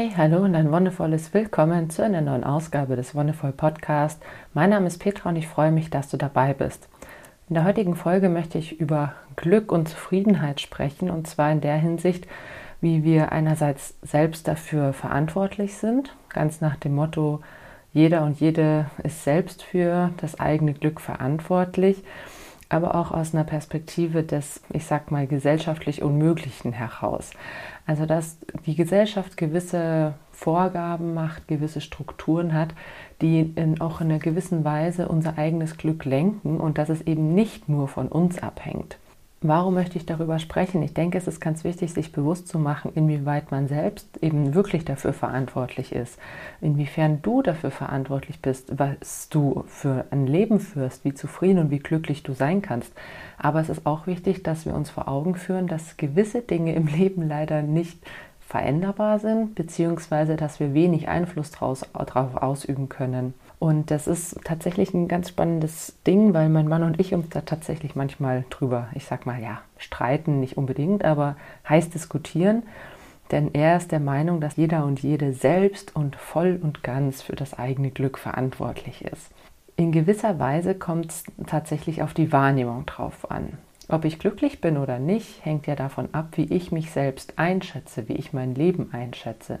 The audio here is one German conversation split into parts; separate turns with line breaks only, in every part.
Hey, hallo und ein wundervolles Willkommen zu einer neuen Ausgabe des Wonderful Podcast. Mein Name ist Petra und ich freue mich, dass du dabei bist. In der heutigen Folge möchte ich über Glück und Zufriedenheit sprechen und zwar in der Hinsicht, wie wir einerseits selbst dafür verantwortlich sind, ganz nach dem Motto, jeder und jede ist selbst für das eigene Glück verantwortlich, aber auch aus einer Perspektive des, ich sag mal, gesellschaftlich Unmöglichen heraus. Also, dass die Gesellschaft gewisse Vorgaben macht, gewisse Strukturen hat, die in, auch in einer gewissen Weise unser eigenes Glück lenken und dass es eben nicht nur von uns abhängt. Warum möchte ich darüber sprechen? Ich denke, es ist ganz wichtig, sich bewusst zu machen, inwieweit man selbst eben wirklich dafür verantwortlich ist, inwiefern du dafür verantwortlich bist, was du für ein Leben führst, wie zufrieden und wie glücklich du sein kannst. Aber es ist auch wichtig, dass wir uns vor Augen führen, dass gewisse Dinge im Leben leider nicht veränderbar sind, beziehungsweise dass wir wenig Einfluss darauf ausüben können. Und das ist tatsächlich ein ganz spannendes Ding, weil mein Mann und ich uns da tatsächlich manchmal drüber, ich sag mal ja, streiten nicht unbedingt, aber heiß diskutieren. Denn er ist der Meinung, dass jeder und jede selbst und voll und ganz für das eigene Glück verantwortlich ist. In gewisser Weise kommt es tatsächlich auf die Wahrnehmung drauf an. Ob ich glücklich bin oder nicht, hängt ja davon ab, wie ich mich selbst einschätze, wie ich mein Leben einschätze.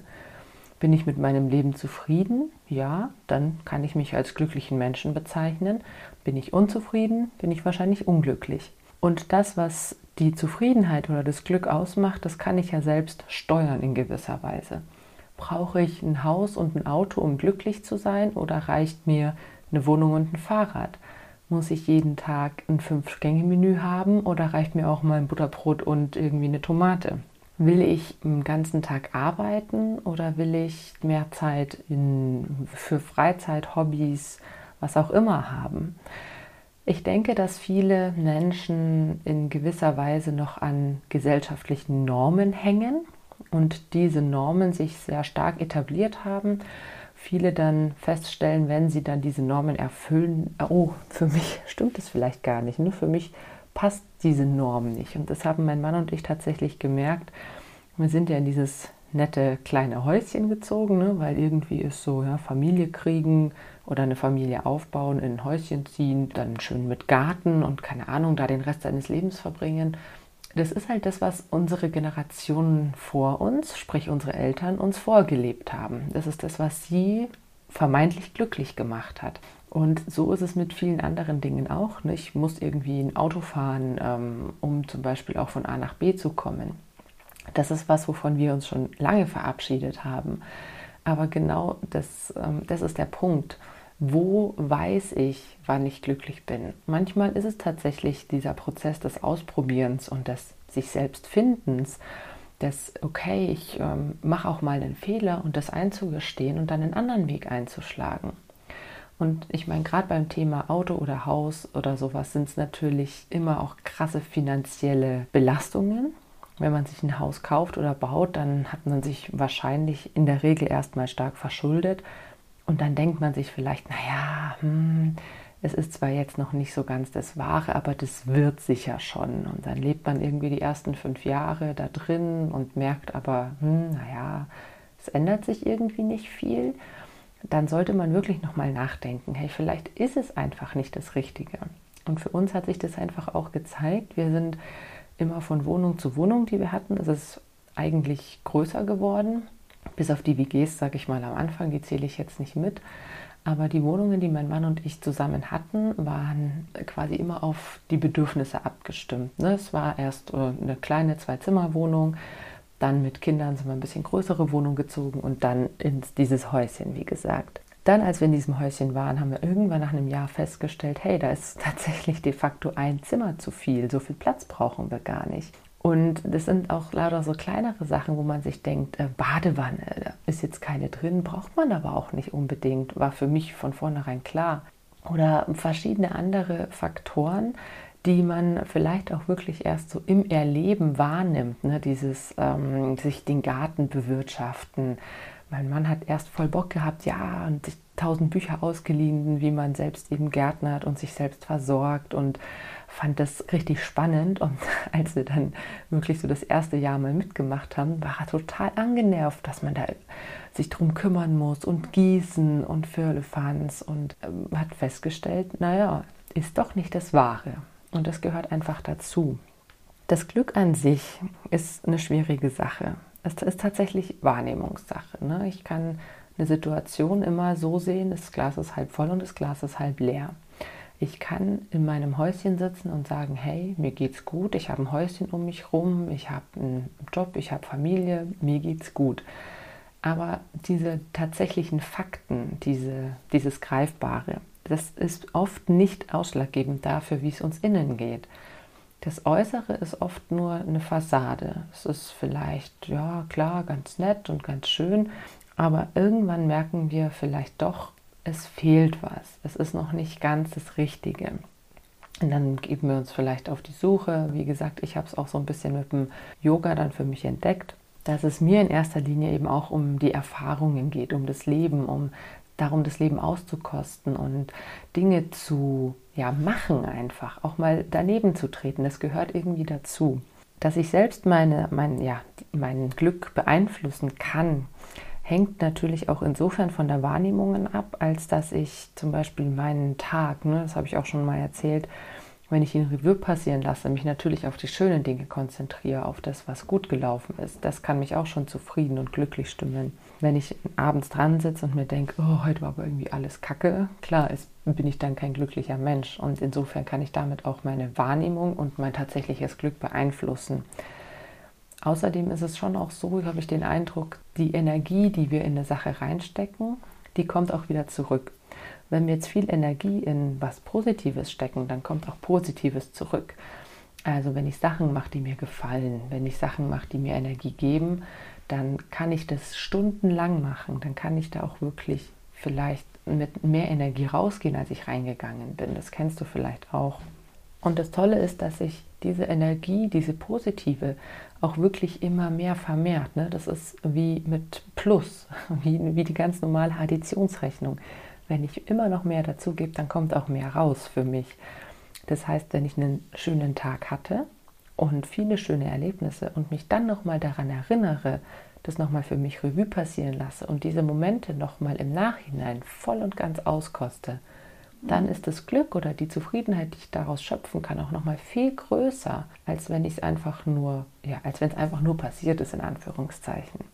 Bin ich mit meinem Leben zufrieden? Ja, dann kann ich mich als glücklichen Menschen bezeichnen. Bin ich unzufrieden? Bin ich wahrscheinlich unglücklich. Und das, was die Zufriedenheit oder das Glück ausmacht, das kann ich ja selbst steuern in gewisser Weise. Brauche ich ein Haus und ein Auto, um glücklich zu sein, oder reicht mir eine Wohnung und ein Fahrrad? Muss ich jeden Tag ein Fünf-Gänge-Menü haben oder reicht mir auch mal ein Butterbrot und irgendwie eine Tomate? Will ich den ganzen Tag arbeiten oder will ich mehr Zeit in, für Freizeit, Hobbys, was auch immer haben? Ich denke, dass viele Menschen in gewisser Weise noch an gesellschaftlichen Normen hängen und diese Normen sich sehr stark etabliert haben. Viele dann feststellen, wenn sie dann diese Normen erfüllen, oh, für mich stimmt es vielleicht gar nicht. Nur für mich passt diese Norm nicht. Und das haben mein Mann und ich tatsächlich gemerkt. Wir sind ja in dieses nette kleine Häuschen gezogen, ne? weil irgendwie ist so, ja, Familie kriegen oder eine Familie aufbauen, in ein Häuschen ziehen, dann schön mit Garten und keine Ahnung, da den Rest seines Lebens verbringen. Das ist halt das, was unsere Generationen vor uns, sprich unsere Eltern, uns vorgelebt haben. Das ist das, was sie vermeintlich glücklich gemacht hat. Und so ist es mit vielen anderen Dingen auch. Ne? Ich muss irgendwie ein Auto fahren, ähm, um zum Beispiel auch von A nach B zu kommen. Das ist was, wovon wir uns schon lange verabschiedet haben. Aber genau das, ähm, das ist der Punkt. Wo weiß ich, wann ich glücklich bin? Manchmal ist es tatsächlich dieser Prozess des Ausprobierens und des sich selbst Findens, des, okay, ich ähm, mache auch mal einen Fehler und das einzugestehen und dann einen anderen Weg einzuschlagen. Und ich meine, gerade beim Thema Auto oder Haus oder sowas sind es natürlich immer auch krasse finanzielle Belastungen. Wenn man sich ein Haus kauft oder baut, dann hat man sich wahrscheinlich in der Regel erstmal stark verschuldet. Und dann denkt man sich vielleicht, naja, hm, es ist zwar jetzt noch nicht so ganz das Wahre, aber das wird sicher schon. Und dann lebt man irgendwie die ersten fünf Jahre da drin und merkt aber, hm, naja, es ändert sich irgendwie nicht viel dann sollte man wirklich nochmal nachdenken, hey, vielleicht ist es einfach nicht das Richtige. Und für uns hat sich das einfach auch gezeigt. Wir sind immer von Wohnung zu Wohnung, die wir hatten. Es ist eigentlich größer geworden. Bis auf die WGs, sage ich mal am Anfang, die zähle ich jetzt nicht mit. Aber die Wohnungen, die mein Mann und ich zusammen hatten, waren quasi immer auf die Bedürfnisse abgestimmt. Ne? Es war erst äh, eine kleine Zwei-Zimmer-Wohnung dann mit Kindern sind wir ein bisschen größere Wohnung gezogen und dann in dieses Häuschen, wie gesagt. Dann, als wir in diesem Häuschen waren, haben wir irgendwann nach einem Jahr festgestellt, hey, da ist tatsächlich de facto ein Zimmer zu viel. So viel Platz brauchen wir gar nicht. Und das sind auch lauter so kleinere Sachen, wo man sich denkt, äh, Badewanne, ist jetzt keine drin, braucht man aber auch nicht unbedingt, war für mich von vornherein klar. Oder verschiedene andere Faktoren, die man vielleicht auch wirklich erst so im Erleben wahrnimmt. Ne? Dieses ähm, sich den Garten bewirtschaften. Mein Mann hat erst voll Bock gehabt, ja, und sich tausend Bücher ausgeliehen, wie man selbst eben gärtnert und sich selbst versorgt und fand das richtig spannend. Und als wir dann wirklich so das erste Jahr mal mitgemacht haben, war er total angenervt, dass man da sich drum kümmern muss und gießen und Firlefanz und ähm, hat festgestellt, naja, ist doch nicht das Wahre. Und das gehört einfach dazu. Das Glück an sich ist eine schwierige Sache. Es ist tatsächlich Wahrnehmungssache. Ne? Ich kann eine Situation immer so sehen, das Glas ist halb voll und das Glas ist halb leer. Ich kann in meinem Häuschen sitzen und sagen, hey, mir geht's gut, ich habe ein Häuschen um mich rum, ich habe einen Job, ich habe Familie, mir geht's gut. Aber diese tatsächlichen Fakten, diese, dieses Greifbare, das ist oft nicht ausschlaggebend dafür, wie es uns innen geht. Das Äußere ist oft nur eine Fassade. Es ist vielleicht, ja klar, ganz nett und ganz schön, aber irgendwann merken wir vielleicht doch, es fehlt was. Es ist noch nicht ganz das Richtige. Und dann geben wir uns vielleicht auf die Suche. Wie gesagt, ich habe es auch so ein bisschen mit dem Yoga dann für mich entdeckt, dass es mir in erster Linie eben auch um die Erfahrungen geht, um das Leben, um darum, das Leben auszukosten und Dinge zu ja, machen einfach, auch mal daneben zu treten. Das gehört irgendwie dazu. Dass ich selbst meine, mein, ja, mein Glück beeinflussen kann, hängt natürlich auch insofern von der Wahrnehmung ab, als dass ich zum Beispiel meinen Tag, ne, das habe ich auch schon mal erzählt, wenn ich ihn Revue passieren lasse, mich natürlich auf die schönen Dinge konzentriere, auf das, was gut gelaufen ist, das kann mich auch schon zufrieden und glücklich stimmen. Wenn ich abends dran sitze und mir denke, oh, heute war aber irgendwie alles kacke, klar ist, bin ich dann kein glücklicher Mensch. Und insofern kann ich damit auch meine Wahrnehmung und mein tatsächliches Glück beeinflussen. Außerdem ist es schon auch so, habe ich den Eindruck, die Energie, die wir in eine Sache reinstecken, die kommt auch wieder zurück. Wenn wir jetzt viel Energie in was Positives stecken, dann kommt auch Positives zurück. Also wenn ich Sachen mache, die mir gefallen, wenn ich Sachen mache, die mir Energie geben, dann kann ich das stundenlang machen. Dann kann ich da auch wirklich vielleicht mit mehr Energie rausgehen, als ich reingegangen bin. Das kennst du vielleicht auch. Und das Tolle ist, dass sich diese Energie, diese positive, auch wirklich immer mehr vermehrt. Ne? Das ist wie mit Plus, wie, wie die ganz normale Additionsrechnung wenn ich immer noch mehr dazu gebe, dann kommt auch mehr raus für mich. Das heißt, wenn ich einen schönen Tag hatte und viele schöne Erlebnisse und mich dann nochmal daran erinnere, das nochmal für mich Revue passieren lasse und diese Momente nochmal im Nachhinein voll und ganz auskoste, dann ist das Glück oder die Zufriedenheit, die ich daraus schöpfen kann, auch nochmal viel größer, als wenn ich es einfach nur, ja, als wenn es einfach nur passiert ist, in Anführungszeichen.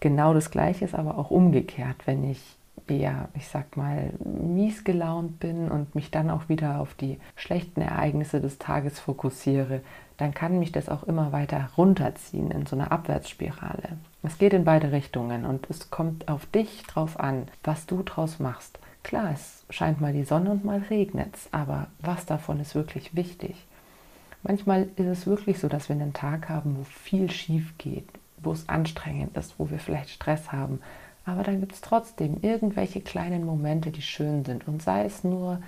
Genau das Gleiche ist aber auch umgekehrt, wenn ich eher, ich sag mal, mies gelaunt bin und mich dann auch wieder auf die schlechten Ereignisse des Tages fokussiere, dann kann mich das auch immer weiter runterziehen in so einer Abwärtsspirale. Es geht in beide Richtungen und es kommt auf dich drauf an, was du draus machst. Klar, es scheint mal die Sonne und mal regnet es, aber was davon ist wirklich wichtig? Manchmal ist es wirklich so, dass wir einen Tag haben, wo viel schief geht, wo es anstrengend ist, wo wir vielleicht Stress haben, aber dann gibt es trotzdem irgendwelche kleinen Momente, die schön sind. Und sei es nur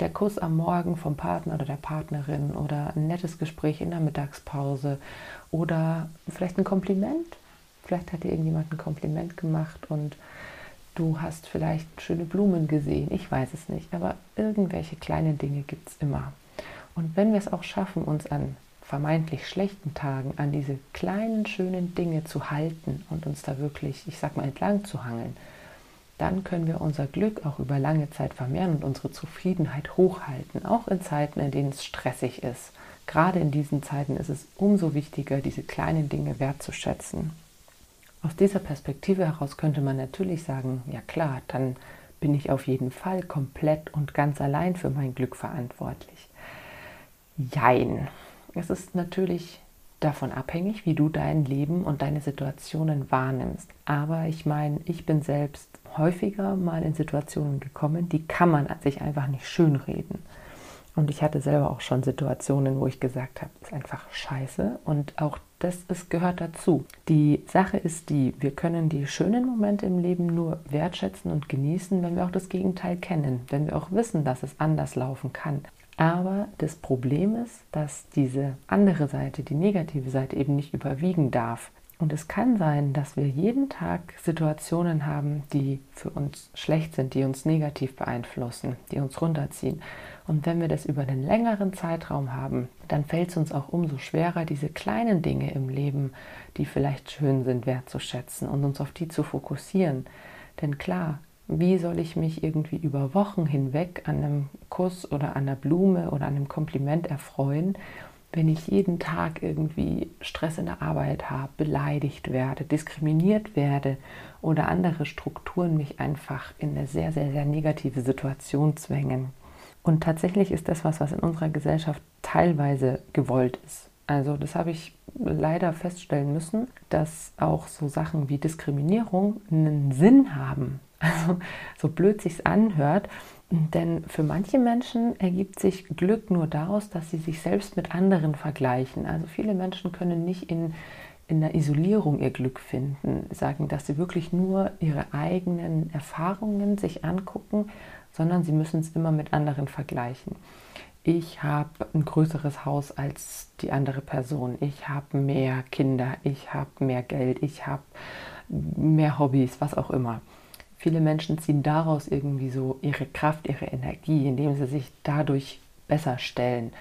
der Kuss am Morgen vom Partner oder der Partnerin oder ein nettes Gespräch in der Mittagspause oder vielleicht ein Kompliment. Vielleicht hat dir irgendjemand ein Kompliment gemacht und du hast vielleicht schöne Blumen gesehen. Ich weiß es nicht. Aber irgendwelche kleinen Dinge gibt es immer. Und wenn wir es auch schaffen, uns an vermeintlich schlechten Tagen an diese kleinen, schönen Dinge zu halten und uns da wirklich, ich sag mal, entlang zu hangeln, dann können wir unser Glück auch über lange Zeit vermehren und unsere Zufriedenheit hochhalten, auch in Zeiten, in denen es stressig ist. Gerade in diesen Zeiten ist es umso wichtiger, diese kleinen Dinge wertzuschätzen. Aus dieser Perspektive heraus könnte man natürlich sagen, ja klar, dann bin ich auf jeden Fall komplett und ganz allein für mein Glück verantwortlich. Jein. Es ist natürlich davon abhängig, wie du dein Leben und deine Situationen wahrnimmst. Aber ich meine, ich bin selbst häufiger mal in Situationen gekommen, die kann man sich einfach nicht schönreden. Und ich hatte selber auch schon Situationen, wo ich gesagt habe, ist einfach scheiße. Und auch das ist, gehört dazu. Die Sache ist die, wir können die schönen Momente im Leben nur wertschätzen und genießen, wenn wir auch das Gegenteil kennen, wenn wir auch wissen, dass es anders laufen kann. Aber das Problem ist, dass diese andere Seite, die negative Seite eben nicht überwiegen darf. Und es kann sein, dass wir jeden Tag Situationen haben, die für uns schlecht sind, die uns negativ beeinflussen, die uns runterziehen. Und wenn wir das über einen längeren Zeitraum haben, dann fällt es uns auch umso schwerer, diese kleinen Dinge im Leben, die vielleicht schön sind, wertzuschätzen und uns auf die zu fokussieren. Denn klar, wie soll ich mich irgendwie über Wochen hinweg an einem Kuss oder an einer Blume oder an einem Kompliment erfreuen, wenn ich jeden Tag irgendwie Stress in der Arbeit habe, beleidigt werde, diskriminiert werde oder andere Strukturen mich einfach in eine sehr, sehr, sehr negative Situation zwängen. Und tatsächlich ist das was, was in unserer Gesellschaft teilweise gewollt ist. Also das habe ich leider feststellen müssen, dass auch so Sachen wie Diskriminierung einen Sinn haben. Also so blöd sich's anhört, denn für manche Menschen ergibt sich Glück nur daraus, dass sie sich selbst mit anderen vergleichen. Also viele Menschen können nicht in, in der Isolierung ihr Glück finden, sagen, dass sie wirklich nur ihre eigenen Erfahrungen sich angucken, sondern sie müssen es immer mit anderen vergleichen. Ich habe ein größeres Haus als die andere Person. Ich habe mehr Kinder. Ich habe mehr Geld. Ich habe mehr Hobbys, was auch immer. Viele Menschen ziehen daraus irgendwie so ihre Kraft, ihre Energie, indem sie sich dadurch besser stellen.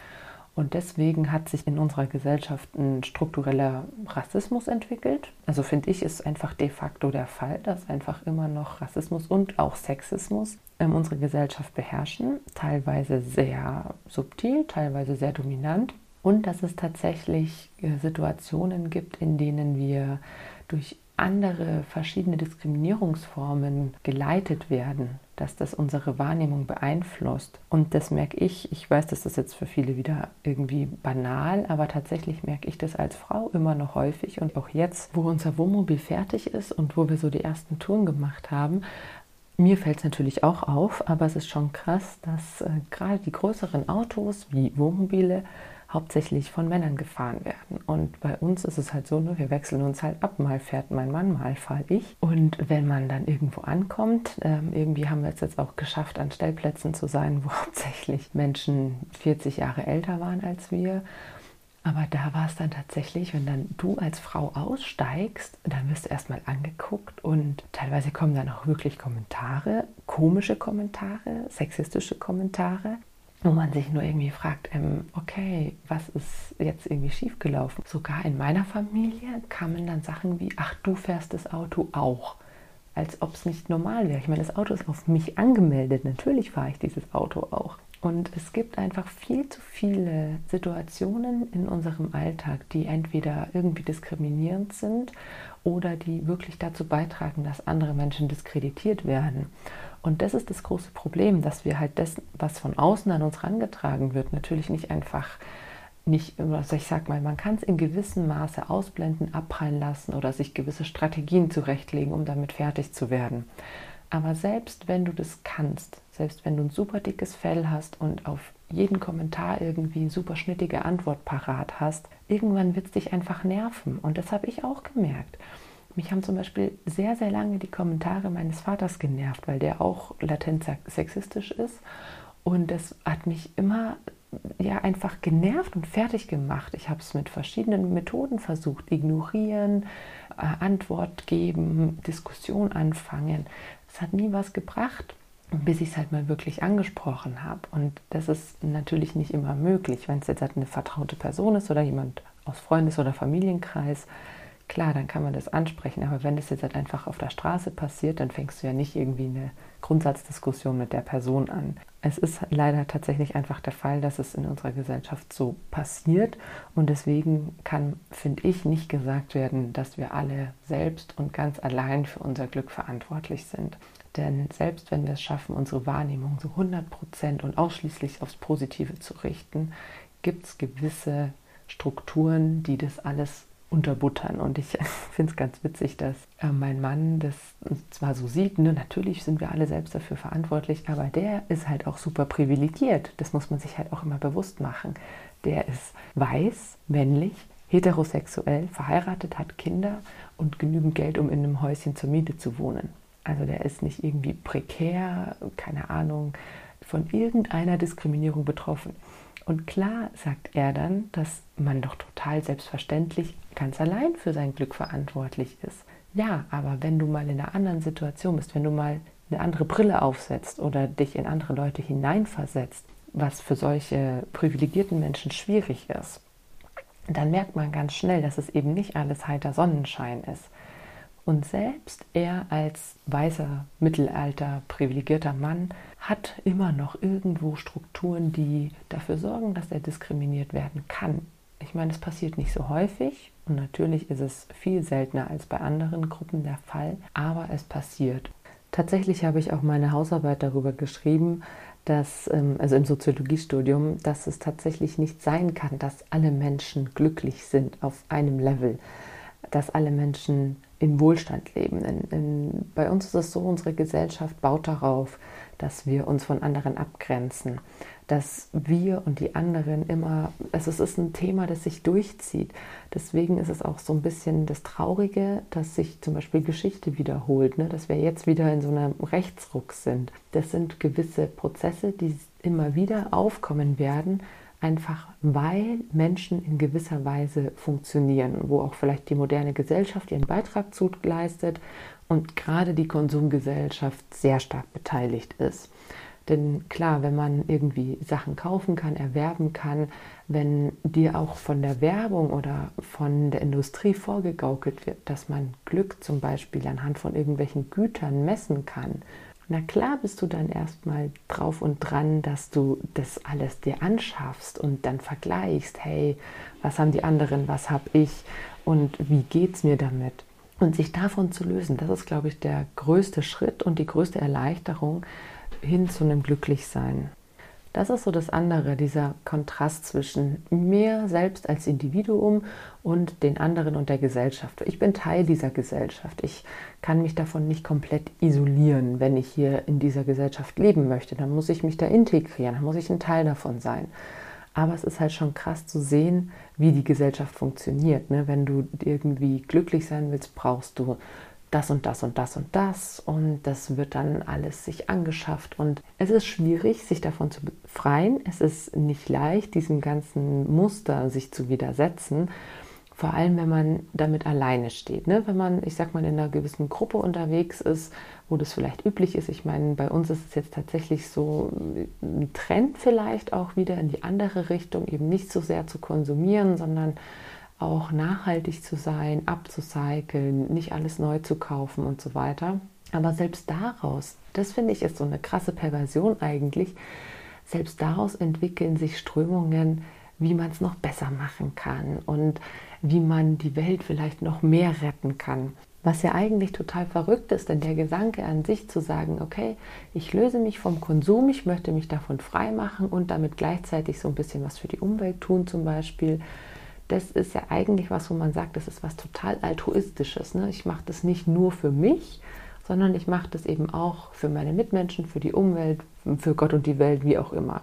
Und deswegen hat sich in unserer Gesellschaft ein struktureller Rassismus entwickelt. Also finde ich, ist einfach de facto der Fall, dass einfach immer noch Rassismus und auch Sexismus ähm, unsere Gesellschaft beherrschen. Teilweise sehr subtil, teilweise sehr dominant. Und dass es tatsächlich äh, Situationen gibt, in denen wir durch andere verschiedene Diskriminierungsformen geleitet werden, dass das unsere Wahrnehmung beeinflusst. Und das merke ich, ich weiß, dass das jetzt für viele wieder irgendwie banal, aber tatsächlich merke ich das als Frau immer noch häufig und auch jetzt, wo unser Wohnmobil fertig ist und wo wir so die ersten Touren gemacht haben, mir fällt es natürlich auch auf, aber es ist schon krass, dass äh, gerade die größeren Autos wie Wohnmobile hauptsächlich von Männern gefahren werden. Und bei uns ist es halt so, ne, wir wechseln uns halt ab. Mal fährt mein Mann, mal fahre ich. Und wenn man dann irgendwo ankommt, ähm, irgendwie haben wir es jetzt auch geschafft, an Stellplätzen zu sein, wo hauptsächlich Menschen 40 Jahre älter waren als wir. Aber da war es dann tatsächlich, wenn dann du als Frau aussteigst, dann wirst du erstmal angeguckt und teilweise kommen dann auch wirklich Kommentare, komische Kommentare, sexistische Kommentare wo man sich nur irgendwie fragt, ähm, okay, was ist jetzt irgendwie schiefgelaufen? Sogar in meiner Familie kamen dann Sachen wie, ach, du fährst das Auto auch, als ob es nicht normal wäre. Ich meine, das Auto ist auf mich angemeldet, natürlich fahre ich dieses Auto auch. Und es gibt einfach viel zu viele Situationen in unserem Alltag, die entweder irgendwie diskriminierend sind oder die wirklich dazu beitragen, dass andere Menschen diskreditiert werden. Und das ist das große Problem, dass wir halt das, was von außen an uns herangetragen wird, natürlich nicht einfach nicht, also ich sag mal, man kann es in gewissem Maße ausblenden, abprallen lassen oder sich gewisse Strategien zurechtlegen, um damit fertig zu werden. Aber selbst wenn du das kannst, selbst wenn du ein super dickes Fell hast und auf jeden Kommentar irgendwie eine super schnittige Antwort parat hast, irgendwann wird es dich einfach nerven. Und das habe ich auch gemerkt. Mich haben zum Beispiel sehr, sehr lange die Kommentare meines Vaters genervt, weil der auch latent sexistisch ist. Und das hat mich immer ja einfach genervt und fertig gemacht. Ich habe es mit verschiedenen Methoden versucht. Ignorieren, äh, Antwort geben, Diskussion anfangen. Es hat nie was gebracht, bis ich es halt mal wirklich angesprochen habe. Und das ist natürlich nicht immer möglich, wenn es jetzt halt eine vertraute Person ist oder jemand aus Freundes- oder Familienkreis klar, dann kann man das ansprechen. Aber wenn das jetzt halt einfach auf der Straße passiert, dann fängst du ja nicht irgendwie eine Grundsatzdiskussion mit der Person an. Es ist leider tatsächlich einfach der Fall, dass es in unserer Gesellschaft so passiert. Und deswegen kann, finde ich, nicht gesagt werden, dass wir alle selbst und ganz allein für unser Glück verantwortlich sind. Denn selbst wenn wir es schaffen, unsere Wahrnehmung so 100% und ausschließlich aufs Positive zu richten, gibt es gewisse Strukturen, die das alles unterbuttern. Und ich finde es ganz witzig, dass äh, mein Mann das zwar so sieht, ne, natürlich sind wir alle selbst dafür verantwortlich, aber der ist halt auch super privilegiert. Das muss man sich halt auch immer bewusst machen. Der ist weiß, männlich, heterosexuell, verheiratet, hat Kinder und genügend Geld, um in einem Häuschen zur Miete zu wohnen. Also der ist nicht irgendwie prekär, keine Ahnung, von irgendeiner Diskriminierung betroffen. Und klar sagt er dann, dass man doch total selbstverständlich ganz allein für sein Glück verantwortlich ist. Ja, aber wenn du mal in einer anderen Situation bist, wenn du mal eine andere Brille aufsetzt oder dich in andere Leute hineinversetzt, was für solche privilegierten Menschen schwierig ist, dann merkt man ganz schnell, dass es eben nicht alles heiter Sonnenschein ist. Und selbst er als weißer, mittelalter, privilegierter Mann hat immer noch irgendwo Strukturen, die dafür sorgen, dass er diskriminiert werden kann. Ich meine, es passiert nicht so häufig und natürlich ist es viel seltener als bei anderen Gruppen der Fall, aber es passiert. Tatsächlich habe ich auch meine Hausarbeit darüber geschrieben, dass, ähm, also im Soziologiestudium, dass es tatsächlich nicht sein kann, dass alle Menschen glücklich sind auf einem Level, dass alle Menschen in Wohlstand leben. In, in, bei uns ist es so, unsere Gesellschaft baut darauf, dass wir uns von anderen abgrenzen, dass wir und die anderen immer, also es ist ein Thema, das sich durchzieht. Deswegen ist es auch so ein bisschen das Traurige, dass sich zum Beispiel Geschichte wiederholt, ne? dass wir jetzt wieder in so einem Rechtsruck sind. Das sind gewisse Prozesse, die immer wieder aufkommen werden, einfach weil Menschen in gewisser Weise funktionieren, wo auch vielleicht die moderne Gesellschaft ihren Beitrag zu leistet und gerade die Konsumgesellschaft sehr stark beteiligt ist. Denn klar, wenn man irgendwie Sachen kaufen kann, erwerben kann, wenn dir auch von der Werbung oder von der Industrie vorgegaukelt wird, dass man Glück zum Beispiel anhand von irgendwelchen Gütern messen kann, na klar bist du dann erstmal drauf und dran, dass du das alles dir anschaffst und dann vergleichst, hey, was haben die anderen, was habe ich und wie geht es mir damit? Und sich davon zu lösen, das ist, glaube ich, der größte Schritt und die größte Erleichterung hin zu einem Glücklichsein. Das ist so das andere, dieser Kontrast zwischen mir selbst als Individuum und den anderen und der Gesellschaft. Ich bin Teil dieser Gesellschaft. Ich kann mich davon nicht komplett isolieren. Wenn ich hier in dieser Gesellschaft leben möchte, dann muss ich mich da integrieren, dann muss ich ein Teil davon sein. Aber es ist halt schon krass zu sehen, wie die Gesellschaft funktioniert. Ne? Wenn du irgendwie glücklich sein willst, brauchst du das und das und das und das und das wird dann alles sich angeschafft und es ist schwierig, sich davon zu befreien. Es ist nicht leicht, diesem ganzen Muster sich zu widersetzen, vor allem wenn man damit alleine steht. Ne? Wenn man, ich sag mal, in einer gewissen Gruppe unterwegs ist, wo das vielleicht üblich ist. Ich meine, bei uns ist es jetzt tatsächlich so ein Trend vielleicht auch wieder in die andere Richtung, eben nicht so sehr zu konsumieren, sondern auch nachhaltig zu sein, abzucyceln, nicht alles neu zu kaufen und so weiter. Aber selbst daraus, das finde ich ist so eine krasse Perversion eigentlich, selbst daraus entwickeln sich Strömungen, wie man es noch besser machen kann und wie man die Welt vielleicht noch mehr retten kann. Was ja eigentlich total verrückt ist, denn der Gedanke an sich zu sagen, okay, ich löse mich vom Konsum, ich möchte mich davon frei machen und damit gleichzeitig so ein bisschen was für die Umwelt tun zum Beispiel, das ist ja eigentlich was, wo man sagt, das ist was total altruistisches. Ne? Ich mache das nicht nur für mich, sondern ich mache das eben auch für meine Mitmenschen, für die Umwelt, für Gott und die Welt, wie auch immer.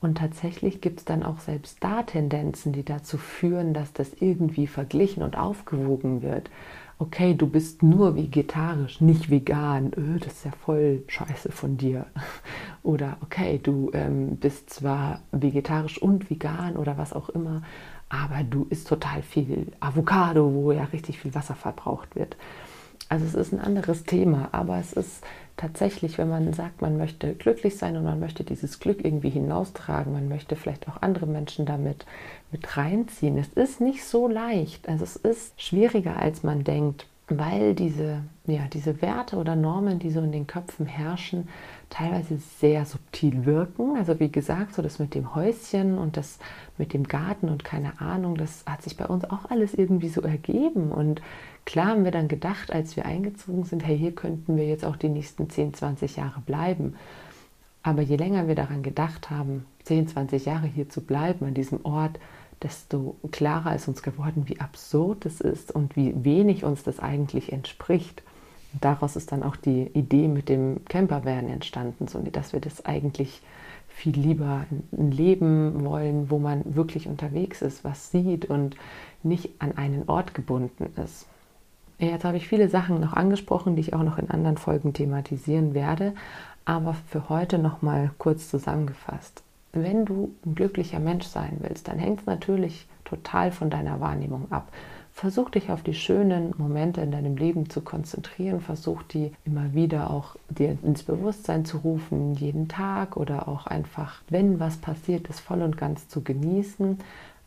Und tatsächlich gibt es dann auch selbst da Tendenzen, die dazu führen, dass das irgendwie verglichen und aufgewogen wird. Okay, du bist nur vegetarisch, nicht vegan. Öh, das ist ja voll scheiße von dir. Oder okay, du ähm, bist zwar vegetarisch und vegan oder was auch immer, aber du isst total viel Avocado, wo ja richtig viel Wasser verbraucht wird. Also es ist ein anderes Thema, aber es ist tatsächlich, wenn man sagt, man möchte glücklich sein und man möchte dieses Glück irgendwie hinaustragen, man möchte vielleicht auch andere Menschen damit mit reinziehen. Es ist nicht so leicht. Also es ist schwieriger, als man denkt, weil diese, ja, diese Werte oder Normen, die so in den Köpfen herrschen, teilweise sehr subtil wirken. Also wie gesagt, so das mit dem Häuschen und das mit dem Garten und keine Ahnung, das hat sich bei uns auch alles irgendwie so ergeben. Und klar haben wir dann gedacht, als wir eingezogen sind, hey, hier könnten wir jetzt auch die nächsten 10, 20 Jahre bleiben. Aber je länger wir daran gedacht haben, 10, 20 Jahre hier zu bleiben, an diesem Ort, desto klarer ist uns geworden, wie absurd es ist und wie wenig uns das eigentlich entspricht daraus ist dann auch die Idee mit dem Campervan entstanden, so dass wir das eigentlich viel lieber ein Leben wollen, wo man wirklich unterwegs ist, was sieht und nicht an einen Ort gebunden ist. Jetzt habe ich viele Sachen noch angesprochen, die ich auch noch in anderen Folgen thematisieren werde, aber für heute noch mal kurz zusammengefasst. Wenn du ein glücklicher Mensch sein willst, dann hängt es natürlich total von deiner Wahrnehmung ab. Versuch dich auf die schönen Momente in deinem Leben zu konzentrieren. Versuch die immer wieder auch dir ins Bewusstsein zu rufen, jeden Tag oder auch einfach, wenn was passiert ist, voll und ganz zu genießen.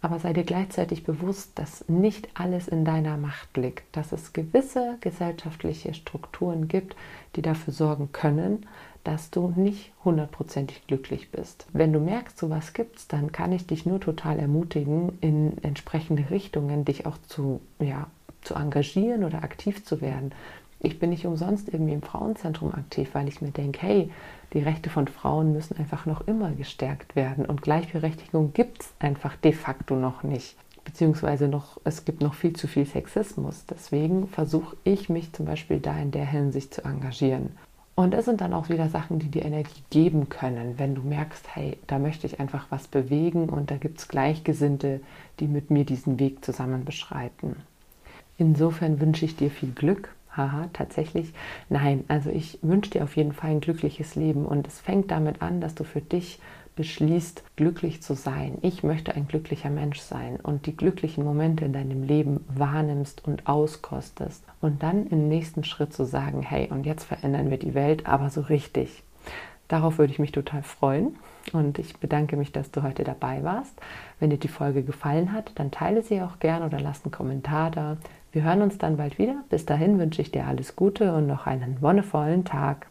Aber sei dir gleichzeitig bewusst, dass nicht alles in deiner Macht liegt, dass es gewisse gesellschaftliche Strukturen gibt, die dafür sorgen können, dass du nicht hundertprozentig glücklich bist. Wenn du merkst, sowas gibt's, dann kann ich dich nur total ermutigen, in entsprechende Richtungen dich auch zu, ja, zu engagieren oder aktiv zu werden. Ich bin nicht umsonst irgendwie im Frauenzentrum aktiv, weil ich mir denke, hey, die Rechte von Frauen müssen einfach noch immer gestärkt werden und Gleichberechtigung gibt es einfach de facto noch nicht. Beziehungsweise noch, es gibt noch viel zu viel Sexismus. Deswegen versuche ich mich zum Beispiel da in der Hinsicht zu engagieren. Und es sind dann auch wieder Sachen, die dir Energie geben können, wenn du merkst, hey, da möchte ich einfach was bewegen und da gibt es Gleichgesinnte, die mit mir diesen Weg zusammen beschreiten. Insofern wünsche ich dir viel Glück. Haha, tatsächlich. Nein, also ich wünsche dir auf jeden Fall ein glückliches Leben und es fängt damit an, dass du für dich beschließt, glücklich zu sein. Ich möchte ein glücklicher Mensch sein und die glücklichen Momente in deinem Leben wahrnimmst und auskostest. Und dann im nächsten Schritt zu sagen, hey, und jetzt verändern wir die Welt, aber so richtig. Darauf würde ich mich total freuen. Und ich bedanke mich, dass du heute dabei warst. Wenn dir die Folge gefallen hat, dann teile sie auch gern oder lass einen Kommentar da. Wir hören uns dann bald wieder. Bis dahin wünsche ich dir alles Gute und noch einen wonnevollen Tag.